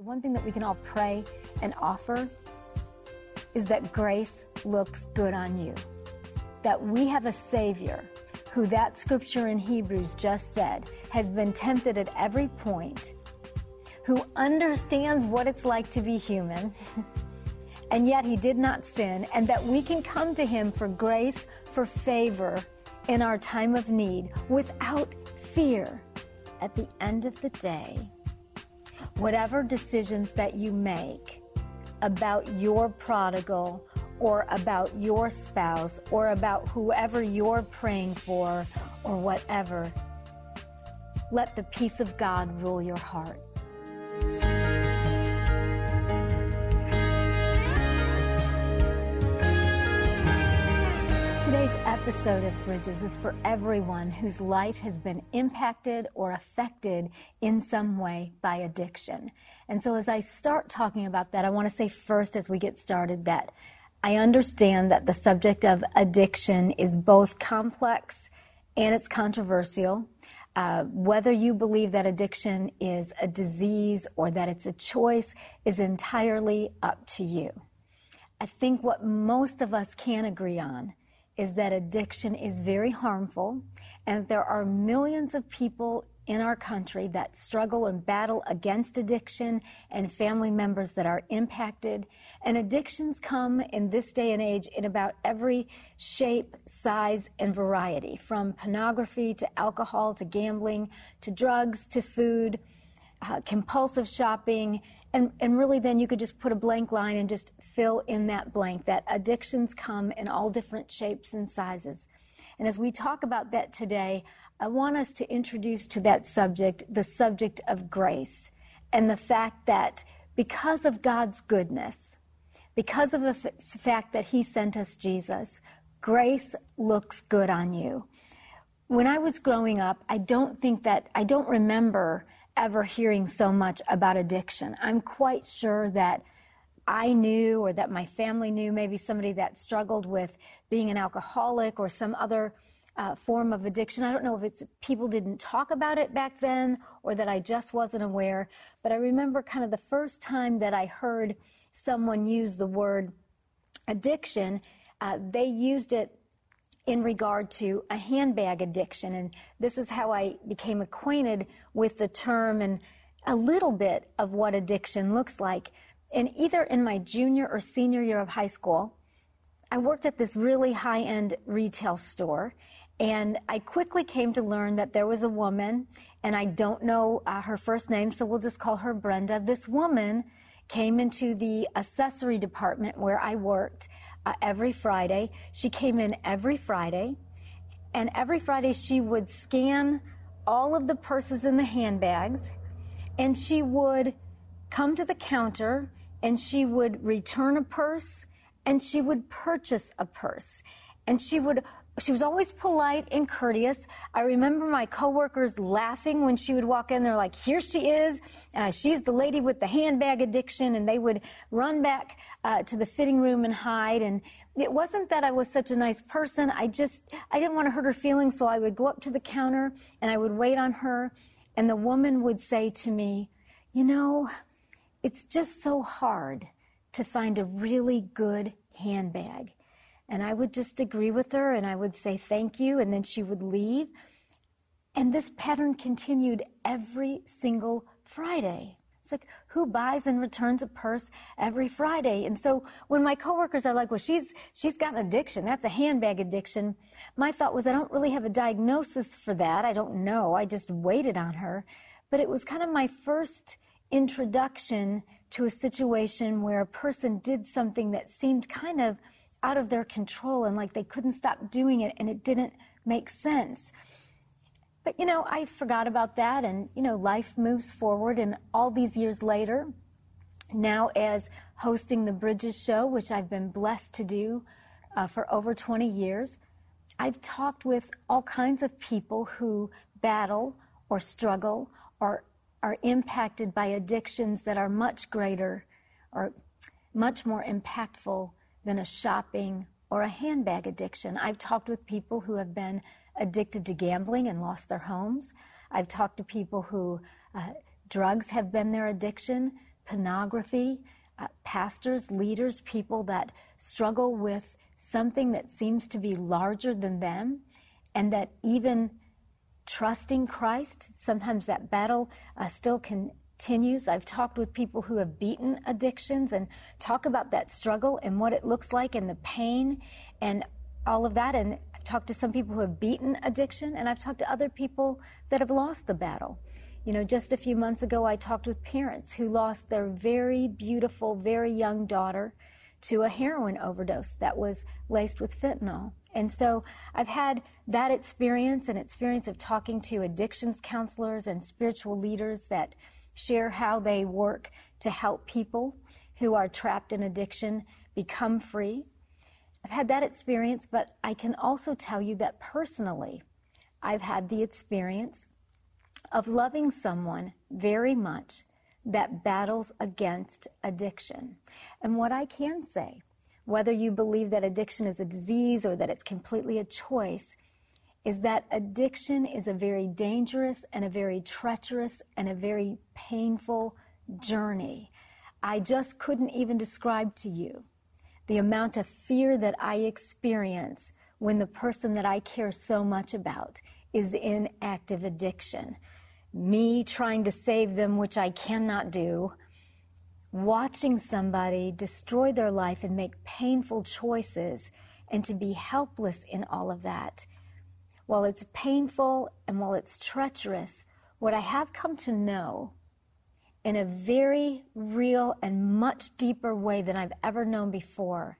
The one thing that we can all pray and offer is that grace looks good on you. That we have a Savior who that scripture in Hebrews just said has been tempted at every point, who understands what it's like to be human, and yet he did not sin, and that we can come to him for grace, for favor in our time of need without fear. At the end of the day, whatever decisions that you make about your prodigal or about your spouse or about whoever you're praying for or whatever, let the peace of God rule your heart. Episode of Bridges is for everyone whose life has been impacted or affected in some way by addiction. And so, as I start talking about that, I want to say first, as we get started, that I understand that the subject of addiction is both complex and it's controversial. Uh, whether you believe that addiction is a disease or that it's a choice is entirely up to you. I think what most of us can agree on is that addiction is very harmful and there are millions of people in our country that struggle and battle against addiction and family members that are impacted. And addictions come in this day and age in about every shape, size, and variety from pornography to alcohol to gambling to drugs to food, uh, compulsive shopping. And, and really, then you could just put a blank line and just fill in that blank that addictions come in all different shapes and sizes. And as we talk about that today, I want us to introduce to that subject the subject of grace and the fact that because of God's goodness, because of the f- fact that He sent us Jesus, grace looks good on you. When I was growing up, I don't think that, I don't remember ever hearing so much about addiction. I'm quite sure that I knew or that my family knew, maybe somebody that struggled with being an alcoholic or some other uh, form of addiction. I don't know if it's people didn't talk about it back then or that I just wasn't aware, but I remember kind of the first time that I heard someone use the word addiction, uh, they used it in regard to a handbag addiction. And this is how I became acquainted with the term and a little bit of what addiction looks like. And either in my junior or senior year of high school, I worked at this really high end retail store. And I quickly came to learn that there was a woman, and I don't know uh, her first name, so we'll just call her Brenda. This woman came into the accessory department where I worked uh, every Friday. She came in every Friday, and every Friday she would scan all of the purses in the handbags, and she would come to the counter and she would return a purse and she would purchase a purse. And she would she was always polite and courteous. I remember my coworkers laughing when she would walk in. They're like, "Here she is. Uh, she's the lady with the handbag addiction," and they would run back uh, to the fitting room and hide. And it wasn't that I was such a nice person. I just I didn't want to hurt her feelings, so I would go up to the counter and I would wait on her. And the woman would say to me, "You know, it's just so hard to find a really good handbag. And I would just agree with her and I would say thank you, and then she would leave. And this pattern continued every single Friday. It's like, who buys and returns a purse every Friday? And so when my coworkers are like, well, she's, she's got an addiction. That's a handbag addiction. My thought was, I don't really have a diagnosis for that. I don't know. I just waited on her. But it was kind of my first introduction to a situation where a person did something that seemed kind of out of their control and like they couldn't stop doing it and it didn't make sense. But you know, I forgot about that and you know, life moves forward and all these years later, now as hosting the Bridges show, which I've been blessed to do uh, for over 20 years, I've talked with all kinds of people who battle or struggle or are impacted by addictions that are much greater or much more impactful than a shopping or a handbag addiction. I've talked with people who have been addicted to gambling and lost their homes. I've talked to people who uh, drugs have been their addiction, pornography, uh, pastors, leaders, people that struggle with something that seems to be larger than them, and that even trusting Christ, sometimes that battle uh, still continues. I've talked with people who have beaten addictions and talk about that struggle and what it looks like and the pain and all of that. And I've talked to some people who have beaten addiction, and I've talked to other people that have lost the battle. You know, just a few months ago, I talked with parents who lost their very beautiful, very young daughter to a heroin overdose that was laced with fentanyl. And so I've had that experience, and experience of talking to addictions counselors and spiritual leaders that share how they work to help people who are trapped in addiction become free. I've had that experience, but I can also tell you that personally, I've had the experience of loving someone very much that battles against addiction. And what I can say, whether you believe that addiction is a disease or that it's completely a choice, is that addiction is a very dangerous and a very treacherous and a very painful journey. I just couldn't even describe to you the amount of fear that I experience when the person that I care so much about is in active addiction. Me trying to save them, which I cannot do, watching somebody destroy their life and make painful choices, and to be helpless in all of that. While it's painful and while it's treacherous, what I have come to know in a very real and much deeper way than I've ever known before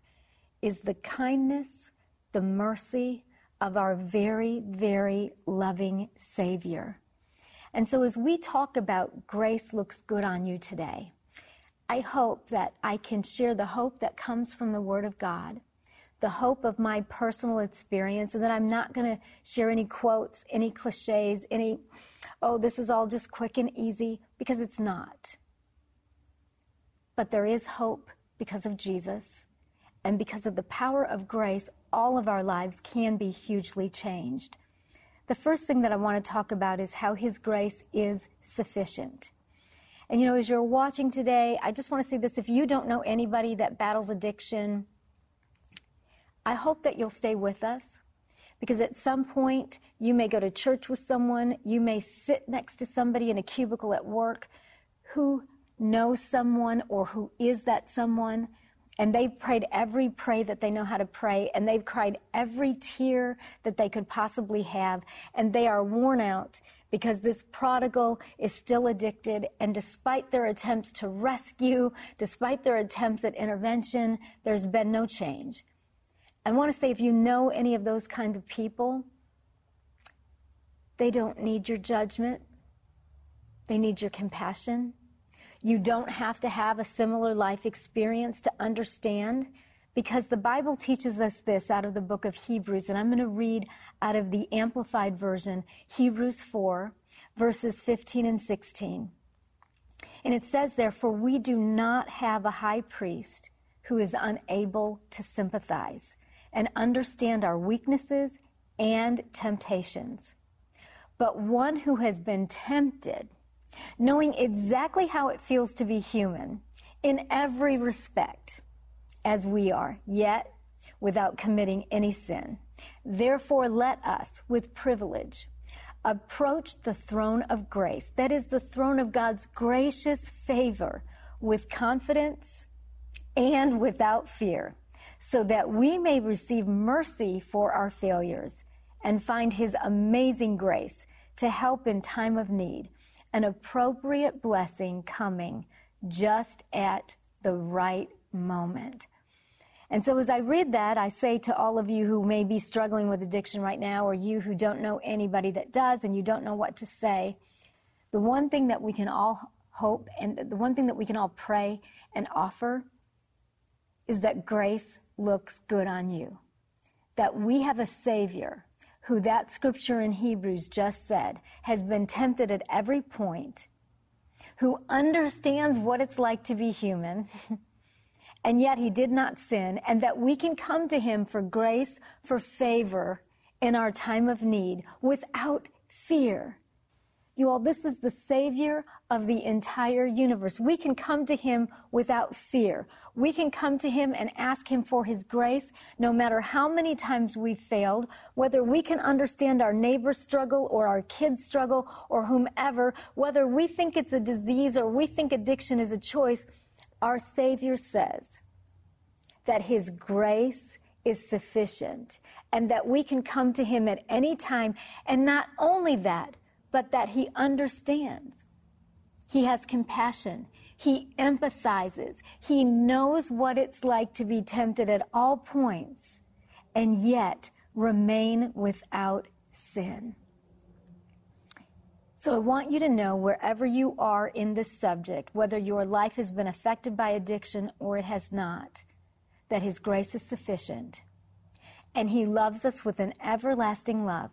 is the kindness, the mercy of our very, very loving Savior. And so, as we talk about grace looks good on you today, I hope that I can share the hope that comes from the Word of God, the hope of my personal experience, and that I'm not going to share any quotes, any cliches, any, oh, this is all just quick and easy, because it's not. But there is hope because of Jesus. And because of the power of grace, all of our lives can be hugely changed. The first thing that I want to talk about is how His grace is sufficient. And you know, as you're watching today, I just want to say this if you don't know anybody that battles addiction, I hope that you'll stay with us because at some point you may go to church with someone, you may sit next to somebody in a cubicle at work who knows someone or who is that someone and they've prayed every pray that they know how to pray, and they've cried every tear that they could possibly have, and they are worn out because this prodigal is still addicted, and despite their attempts to rescue, despite their attempts at intervention, there's been no change. I want to say if you know any of those kinds of people, they don't need your judgment. They need your compassion. You don't have to have a similar life experience to understand because the Bible teaches us this out of the book of Hebrews, and I'm going to read out of the Amplified Version, Hebrews 4, verses 15 and 16. And it says Therefore, we do not have a high priest who is unable to sympathize and understand our weaknesses and temptations, but one who has been tempted knowing exactly how it feels to be human in every respect as we are, yet without committing any sin. Therefore, let us, with privilege, approach the throne of grace, that is, the throne of God's gracious favor, with confidence and without fear, so that we may receive mercy for our failures and find His amazing grace to help in time of need an appropriate blessing coming just at the right moment. And so, as I read that, I say to all of you who may be struggling with addiction right now, or you who don't know anybody that does and you don't know what to say, the one thing that we can all hope and the one thing that we can all pray and offer is that grace looks good on you. That we have a Savior who that scripture in Hebrews just said has been tempted at every point, who understands what it's like to be human, and yet he did not sin, and that we can come to him for grace, for favor in our time of need without fear. You all, this is the Savior of the entire universe. We can come to Him without fear. We can come to Him and ask Him for His grace no matter how many times we've failed, whether we can understand our neighbor's struggle or our kid's struggle or whomever, whether we think it's a disease or we think addiction is a choice. Our Savior says that His grace is sufficient and that we can come to Him at any time. And not only that, but that he understands. He has compassion. He empathizes. He knows what it's like to be tempted at all points and yet remain without sin. So I want you to know wherever you are in this subject, whether your life has been affected by addiction or it has not, that His grace is sufficient. And He loves us with an everlasting love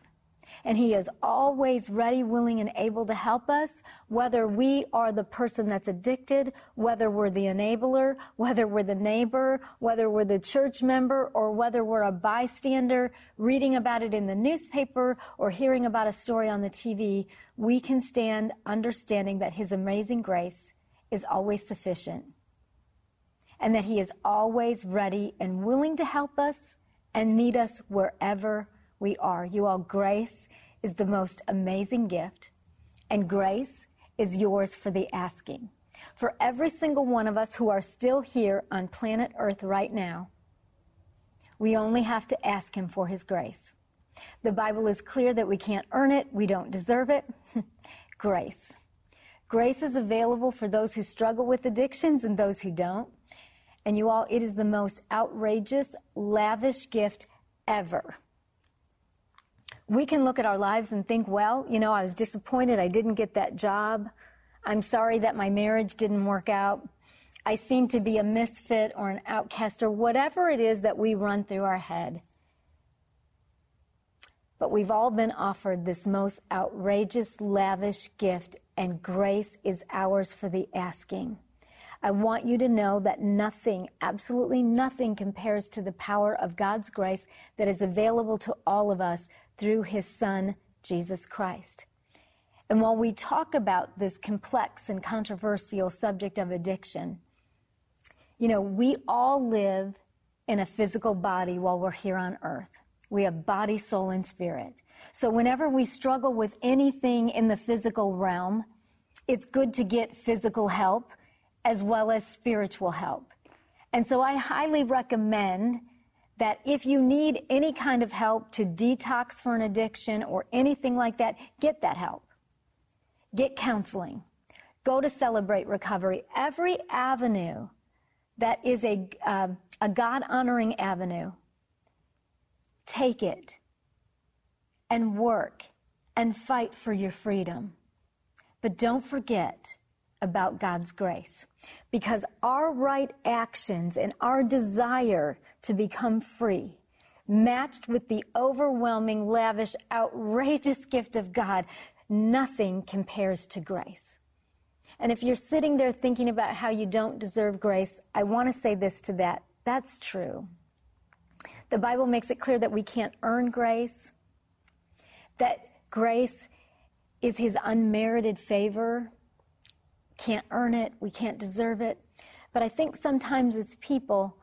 and He is always ready, willing, and able to help us, whether we are the person that's addicted, whether we're the enabler, whether we're the neighbor, whether we're the church member, or whether we're a bystander reading about it in the newspaper or hearing about a story on the TV. We can stand understanding that His amazing grace is always sufficient and that He is always ready and willing to help us and meet us wherever we are. You all, grace is the most amazing gift, and grace is yours for the asking. For every single one of us who are still here on planet Earth right now, we only have to ask Him for His grace. The Bible is clear that we can't earn it, we don't deserve it. grace. Grace is available for those who struggle with addictions and those who don't. And you all, it is the most outrageous, lavish gift ever we can look at our lives and think, well, you know, I was disappointed I didn't get that job. I'm sorry that my marriage didn't work out. I seem to be a misfit or an outcast or whatever it is that we run through our head. But we've all been offered this most outrageous, lavish gift, and grace is ours for the asking. I want you to know that nothing, absolutely nothing compares to the power of God's grace that is available to all of us through his son, Jesus Christ. And while we talk about this complex and controversial subject of addiction, you know, we all live in a physical body while we're here on earth. We have body, soul, and spirit. So whenever we struggle with anything in the physical realm, it's good to get physical help as well as spiritual help. And so I highly recommend that if you need any kind of help to detox for an addiction or anything like that, get that help. Get counseling. Go to Celebrate Recovery. Every avenue that is a, uh, a God honoring avenue, take it and work and fight for your freedom. But don't forget about God's grace because our right actions and our desire to become free, matched with the overwhelming, lavish, outrageous gift of God, nothing compares to grace. And if you're sitting there thinking about how you don't deserve grace, I want to say this to that. That's true. The Bible makes it clear that we can't earn grace, that grace is His unmerited favor can't earn it, we can't deserve it. But I think sometimes as people,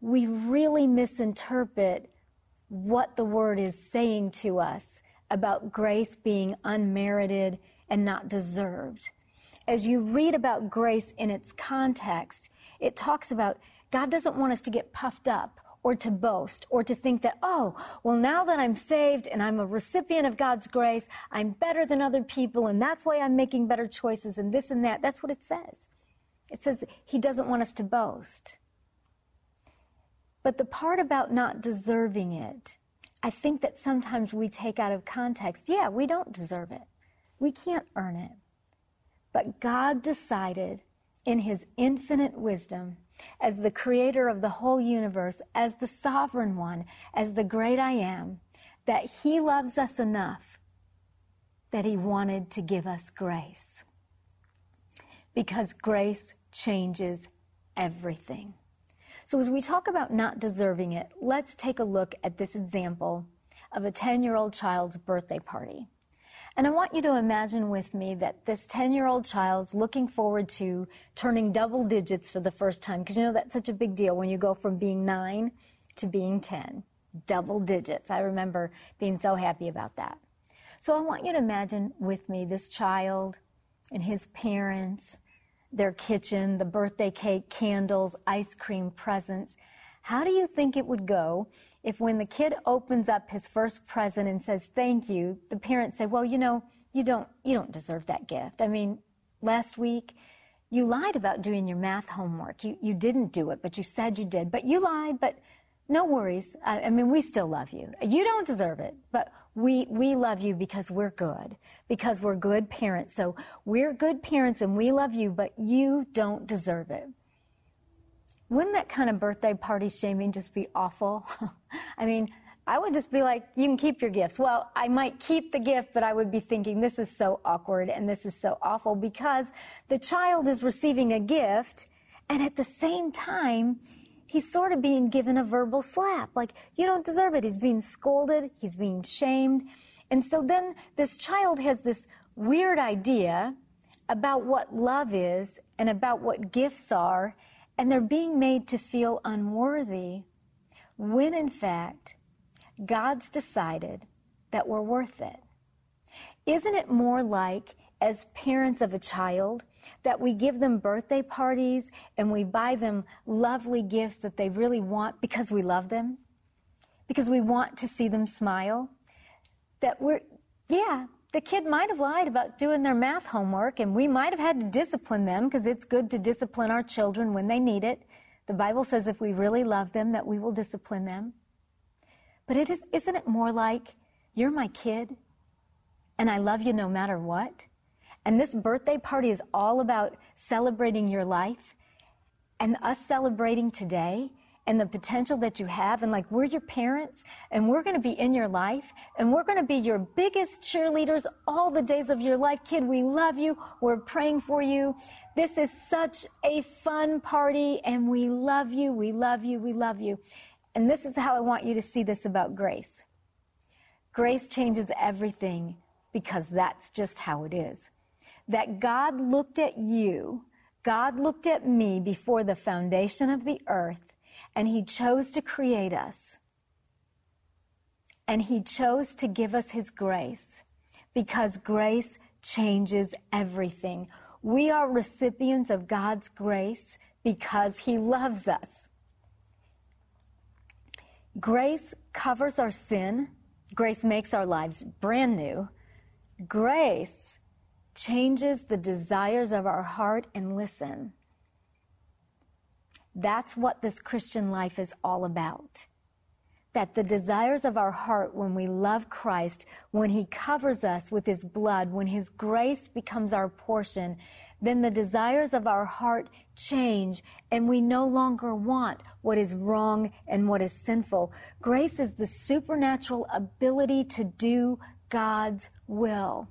we really misinterpret what the word is saying to us about grace being unmerited and not deserved. As you read about grace in its context, it talks about God doesn't want us to get puffed up or to boast or to think that, oh, well, now that I'm saved and I'm a recipient of God's grace, I'm better than other people and that's why I'm making better choices and this and that. That's what it says. It says He doesn't want us to boast. But the part about not deserving it, I think that sometimes we take out of context. Yeah, we don't deserve it. We can't earn it. But God decided in His infinite wisdom as the creator of the whole universe, as the sovereign one, as the great I am, that he loves us enough that he wanted to give us grace. Because grace changes everything. So, as we talk about not deserving it, let's take a look at this example of a 10 year old child's birthday party. And I want you to imagine with me that this 10 year old child's looking forward to turning double digits for the first time. Because you know, that's such a big deal when you go from being nine to being 10. Double digits. I remember being so happy about that. So I want you to imagine with me this child and his parents, their kitchen, the birthday cake, candles, ice cream, presents. How do you think it would go if when the kid opens up his first present and says thank you, the parents say, "Well, you know, you don't you don't deserve that gift." I mean, last week you lied about doing your math homework. You you didn't do it, but you said you did. But you lied, but no worries. I, I mean, we still love you. You don't deserve it, but we, we love you because we're good, because we're good parents. So we're good parents and we love you, but you don't deserve it. Wouldn't that kind of birthday party shaming just be awful? I mean, I would just be like, you can keep your gifts. Well, I might keep the gift, but I would be thinking, this is so awkward and this is so awful because the child is receiving a gift and at the same time, he's sort of being given a verbal slap. Like, you don't deserve it. He's being scolded. He's being shamed. And so then this child has this weird idea about what love is and about what gifts are, and they're being made to feel unworthy when in fact God's decided that we're worth it. Isn't it more like as parents of a child that we give them birthday parties and we buy them lovely gifts that they really want because we love them, because we want to see them smile. That we're, yeah, the kid might have lied about doing their math homework and we might have had to discipline them because it's good to discipline our children when they need it. The Bible says if we really love them that we will discipline them. But it is, isn't it more like you're my kid and I love you no matter what? And this birthday party is all about celebrating your life and us celebrating today and the potential that you have. And like, we're your parents and we're going to be in your life and we're going to be your biggest cheerleaders all the days of your life. Kid, we love you. We're praying for you. This is such a fun party and we love you. We love you. We love you. And this is how I want you to see this about grace. Grace changes everything because that's just how it is that God looked at you, God looked at me before the foundation of the earth, and He chose to create us. And He chose to give us His grace because grace changes everything. We are recipients of God's grace because He loves us. Grace covers our sin. Grace makes our lives brand new. Grace changes the desires of our heart and listen. That's what this Christian life is all about. That the desires of our heart, when we love Christ, when He covers us with His blood, when His grace becomes our portion, then the desires of our heart change and we no longer want what is wrong and what is sinful. Grace is the supernatural ability to do God's will.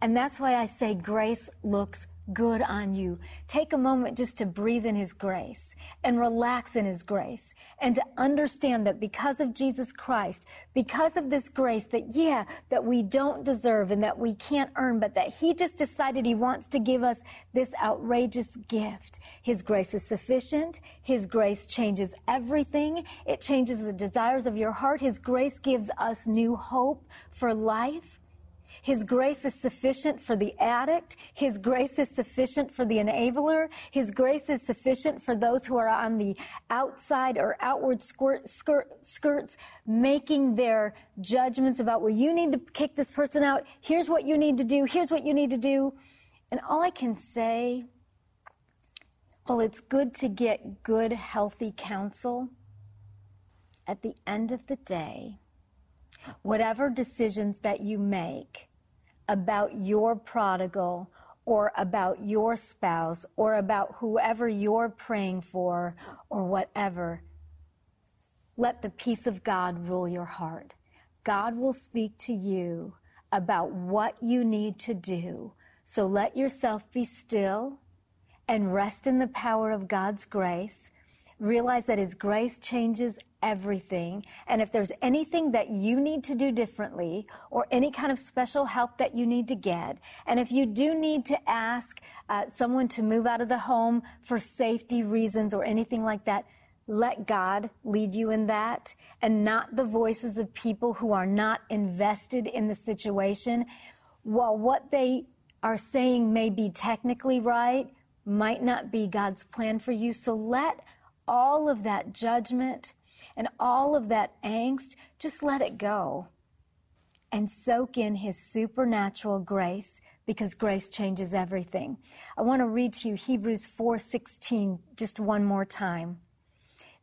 And that's why I say grace looks good on you. Take a moment just to breathe in His grace and relax in His grace and to understand that because of Jesus Christ, because of this grace that, yeah, that we don't deserve and that we can't earn, but that He just decided He wants to give us this outrageous gift. His grace is sufficient. His grace changes everything. It changes the desires of your heart. His grace gives us new hope for life. His grace is sufficient for the addict. His grace is sufficient for the enabler. His grace is sufficient for those who are on the outside or outward skirt, skirt, skirts making their judgments about, well, you need to kick this person out. Here's what you need to do. Here's what you need to do. And all I can say, well, it's good to get good, healthy counsel. At the end of the day, whatever decisions that you make, about your prodigal or about your spouse or about whoever you're praying for or whatever, let the peace of God rule your heart. God will speak to you about what you need to do. So let yourself be still and rest in the power of God's grace. Realize that His grace changes everything. And if there's anything that you need to do differently or any kind of special help that you need to get, and if you do need to ask uh, someone to move out of the home for safety reasons or anything like that, let God lead you in that and not the voices of people who are not invested in the situation. While what they are saying may be technically right, might not be God's plan for you. So let all of that judgment and all of that angst, just let it go and soak in His supernatural grace because grace changes everything. I want to read to you Hebrews 4:16 just one more time.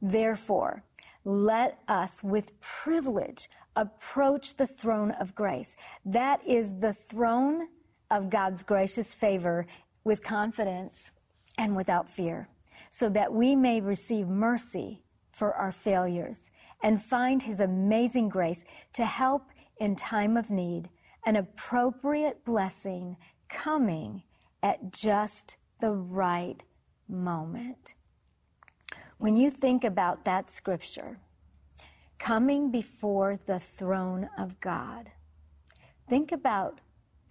Therefore, let us with privilege approach the throne of grace. That is the throne of God's gracious favor with confidence and without fear, so that we may receive mercy for our failures and find His amazing grace to help in time of need, an appropriate blessing coming at just the right moment. When you think about that scripture, coming before the throne of God, think about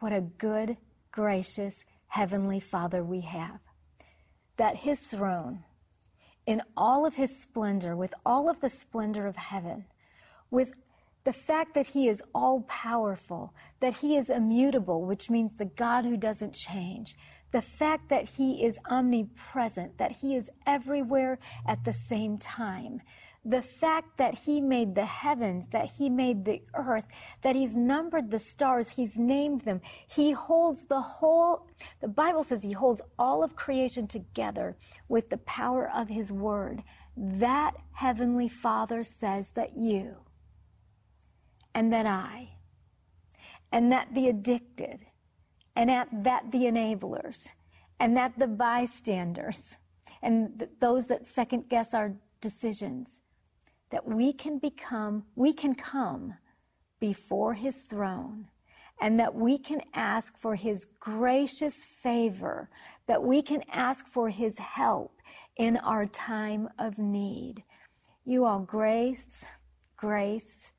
what a good, gracious Heavenly Father we have. That His throne, in all of His splendor, with all of the splendor of heaven, with the fact that He is all powerful, that He is immutable, which means the God who doesn't change, the fact that He is omnipresent, that He is everywhere at the same time, the fact that He made the heavens, that He made the earth, that He's numbered the stars, He's named them. He holds the whole, the Bible says He holds all of creation together with the power of His Word. That Heavenly Father says that you, and that I, and that the addicted, and at that the enablers, and that the bystanders, and th- those that second guess our decisions, that we can become, we can come before his throne and that we can ask for his gracious favor, that we can ask for his help in our time of need. You all, grace, grace,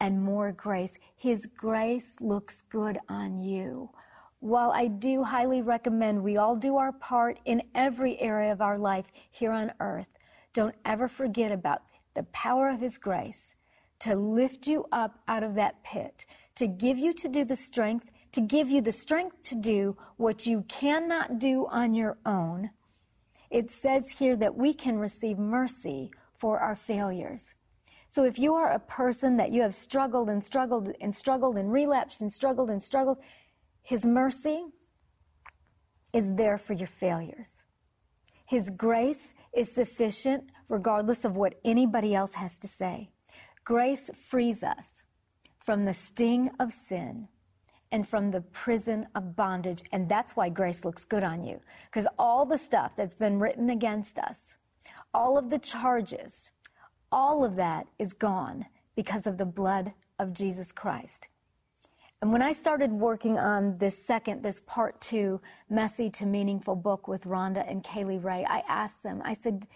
and more grace. His grace looks good on you. While I do highly recommend we all do our part in every area of our life here on earth, don't ever forget about the power of His grace to lift you up out of that pit, to give you to do the strength, to give you the strength to do what you cannot do on your own. It says here that we can receive mercy for our failures. So if you are a person that you have struggled and struggled and struggled and relapsed and struggled and struggled, his mercy is there for your failures. His grace is sufficient regardless of what anybody else has to say. Grace frees us from the sting of sin and from the prison of bondage. And that's why grace looks good on you. Because all the stuff that's been written against us, all of the charges, all of that is gone because of the blood of Jesus Christ. And when I started working on this second, this part two, messy to meaningful book with Rhonda and Kaley Rhea, I asked them, I said,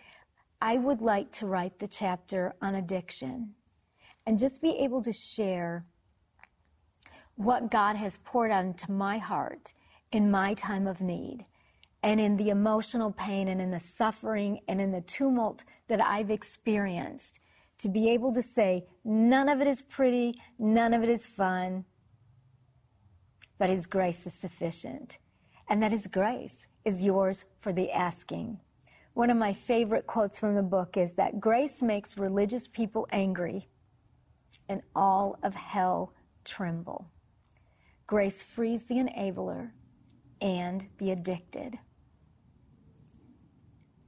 I would like to write the chapter on addiction and just be able to share what God has poured out into my heart in my time of need and in the emotional pain and in the suffering and in the tumult that I've experienced. To be able to say, none of it is pretty, none of it is fun, but His grace is sufficient. And that His grace is yours for the asking. One of my favorite quotes from the book is that grace makes religious people angry and all of hell tremble. Grace frees the enabler and the addicted.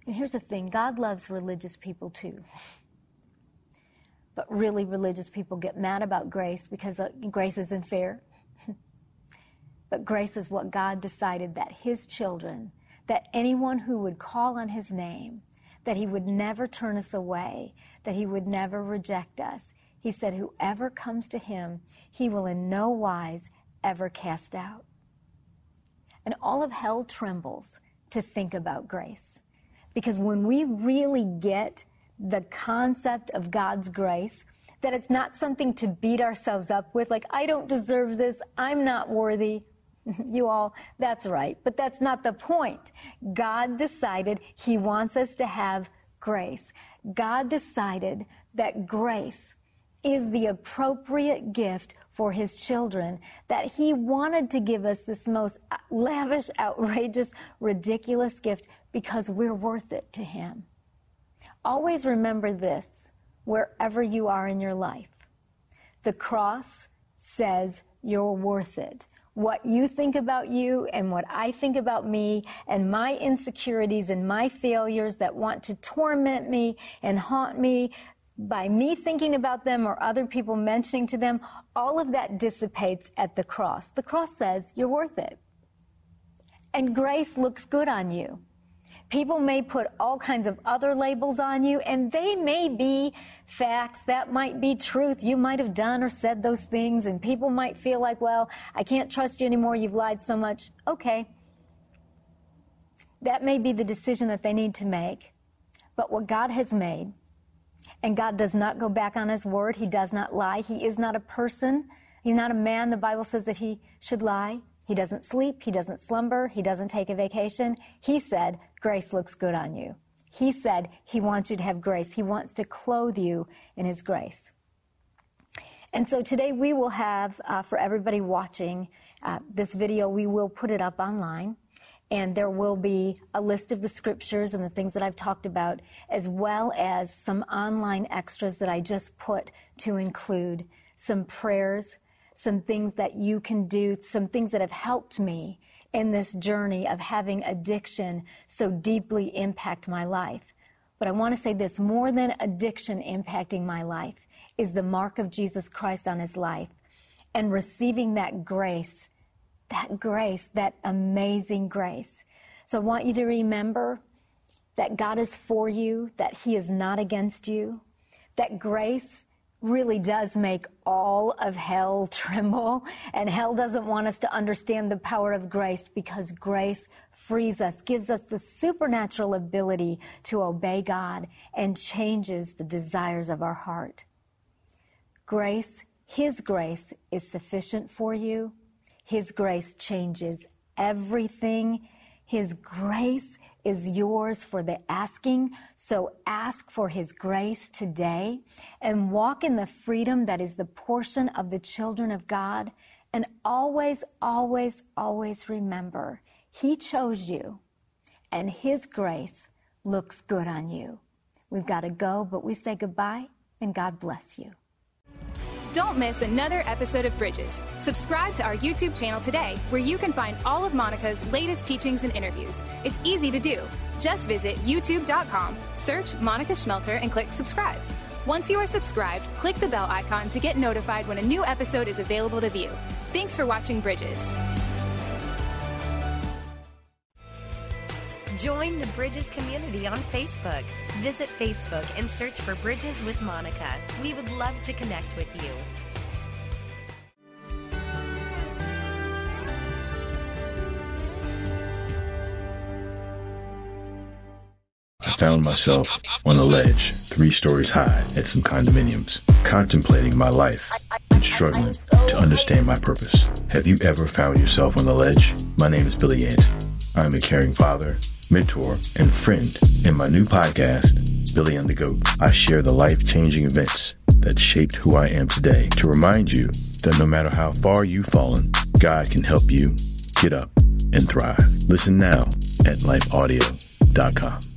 And here's the thing God loves religious people too. But really, religious people get mad about grace because uh, grace isn't fair. But grace is what God decided that His children, that anyone who would call on His name, that He would never turn us away, that He would never reject us. He said, Whoever comes to Him, He will in no wise ever cast out. And all of hell trembles to think about grace. Because when we really get the concept of God's grace, that it's not something to beat ourselves up with, like, I don't deserve this, I'm not worthy. you all, that's right. But that's not the point. God decided He wants us to have grace. God decided that grace is the appropriate gift for His children, that He wanted to give us this most lavish, outrageous, ridiculous gift because we're worth it to Him. Always remember this wherever you are in your life. The cross says you're worth it what you think about you and what I think about me and my insecurities and my failures that want to torment me and haunt me by me thinking about them or other people mentioning to them, all of that dissipates at the cross. The cross says you're worth it. And grace looks good on you. People may put all kinds of other labels on you, and they may be facts. That might be truth. You might have done or said those things, and people might feel like, well, I can't trust you anymore. You've lied so much. Okay. That may be the decision that they need to make. But what God has made, and God does not go back on his word, he does not lie. He is not a person, he's not a man. The Bible says that he should lie. He doesn't sleep, he doesn't slumber, he doesn't take a vacation. He said, Grace looks good on you. He said he wants you to have grace. He wants to clothe you in his grace. And so today we will have, uh, for everybody watching uh, this video, we will put it up online. And there will be a list of the scriptures and the things that I've talked about, as well as some online extras that I just put to include some prayers, some things that you can do, some things that have helped me in this journey of having addiction so deeply impact my life. But I want to say this more than addiction impacting my life is the mark of Jesus Christ on his life and receiving that grace, that grace, that amazing grace. So I want you to remember that God is for you, that he is not against you, that grace really does make all of hell tremble. And hell doesn't want us to understand the power of grace because grace frees us, gives us the supernatural ability to obey God and changes the desires of our heart. Grace, His grace is sufficient for you. His grace changes everything. His grace is yours for the asking. So ask for His grace today and walk in the freedom that is the portion of the children of God. And always, always, always remember He chose you and His grace looks good on you. We've got to go, but we say goodbye and God bless you. Don't miss another episode of Bridges. Subscribe to our YouTube channel today, where you can find all of Monica's latest teachings and interviews. It's easy to do. Just visit youtube.com, search Monica Schmelter, and click subscribe. Once you are subscribed, click the bell icon to get notified when a new episode is available to view. Thanks for watching Bridges. Join the Bridges community on Facebook. Visit Facebook and search for Bridges with Monica. We would love to connect with you. I found myself on a ledge, three stories high, at some condominiums, contemplating my life and struggling to understand my purpose. Have you ever found yourself on the ledge? My name is Billy Yant. I'm a caring father mentor, and friend. In my new podcast, Billy and the Goat, I share the life changing events that shaped who I am today to remind you that no matter how far you've fallen, God can help you get up and thrive. Listen now at lifeaudio.com.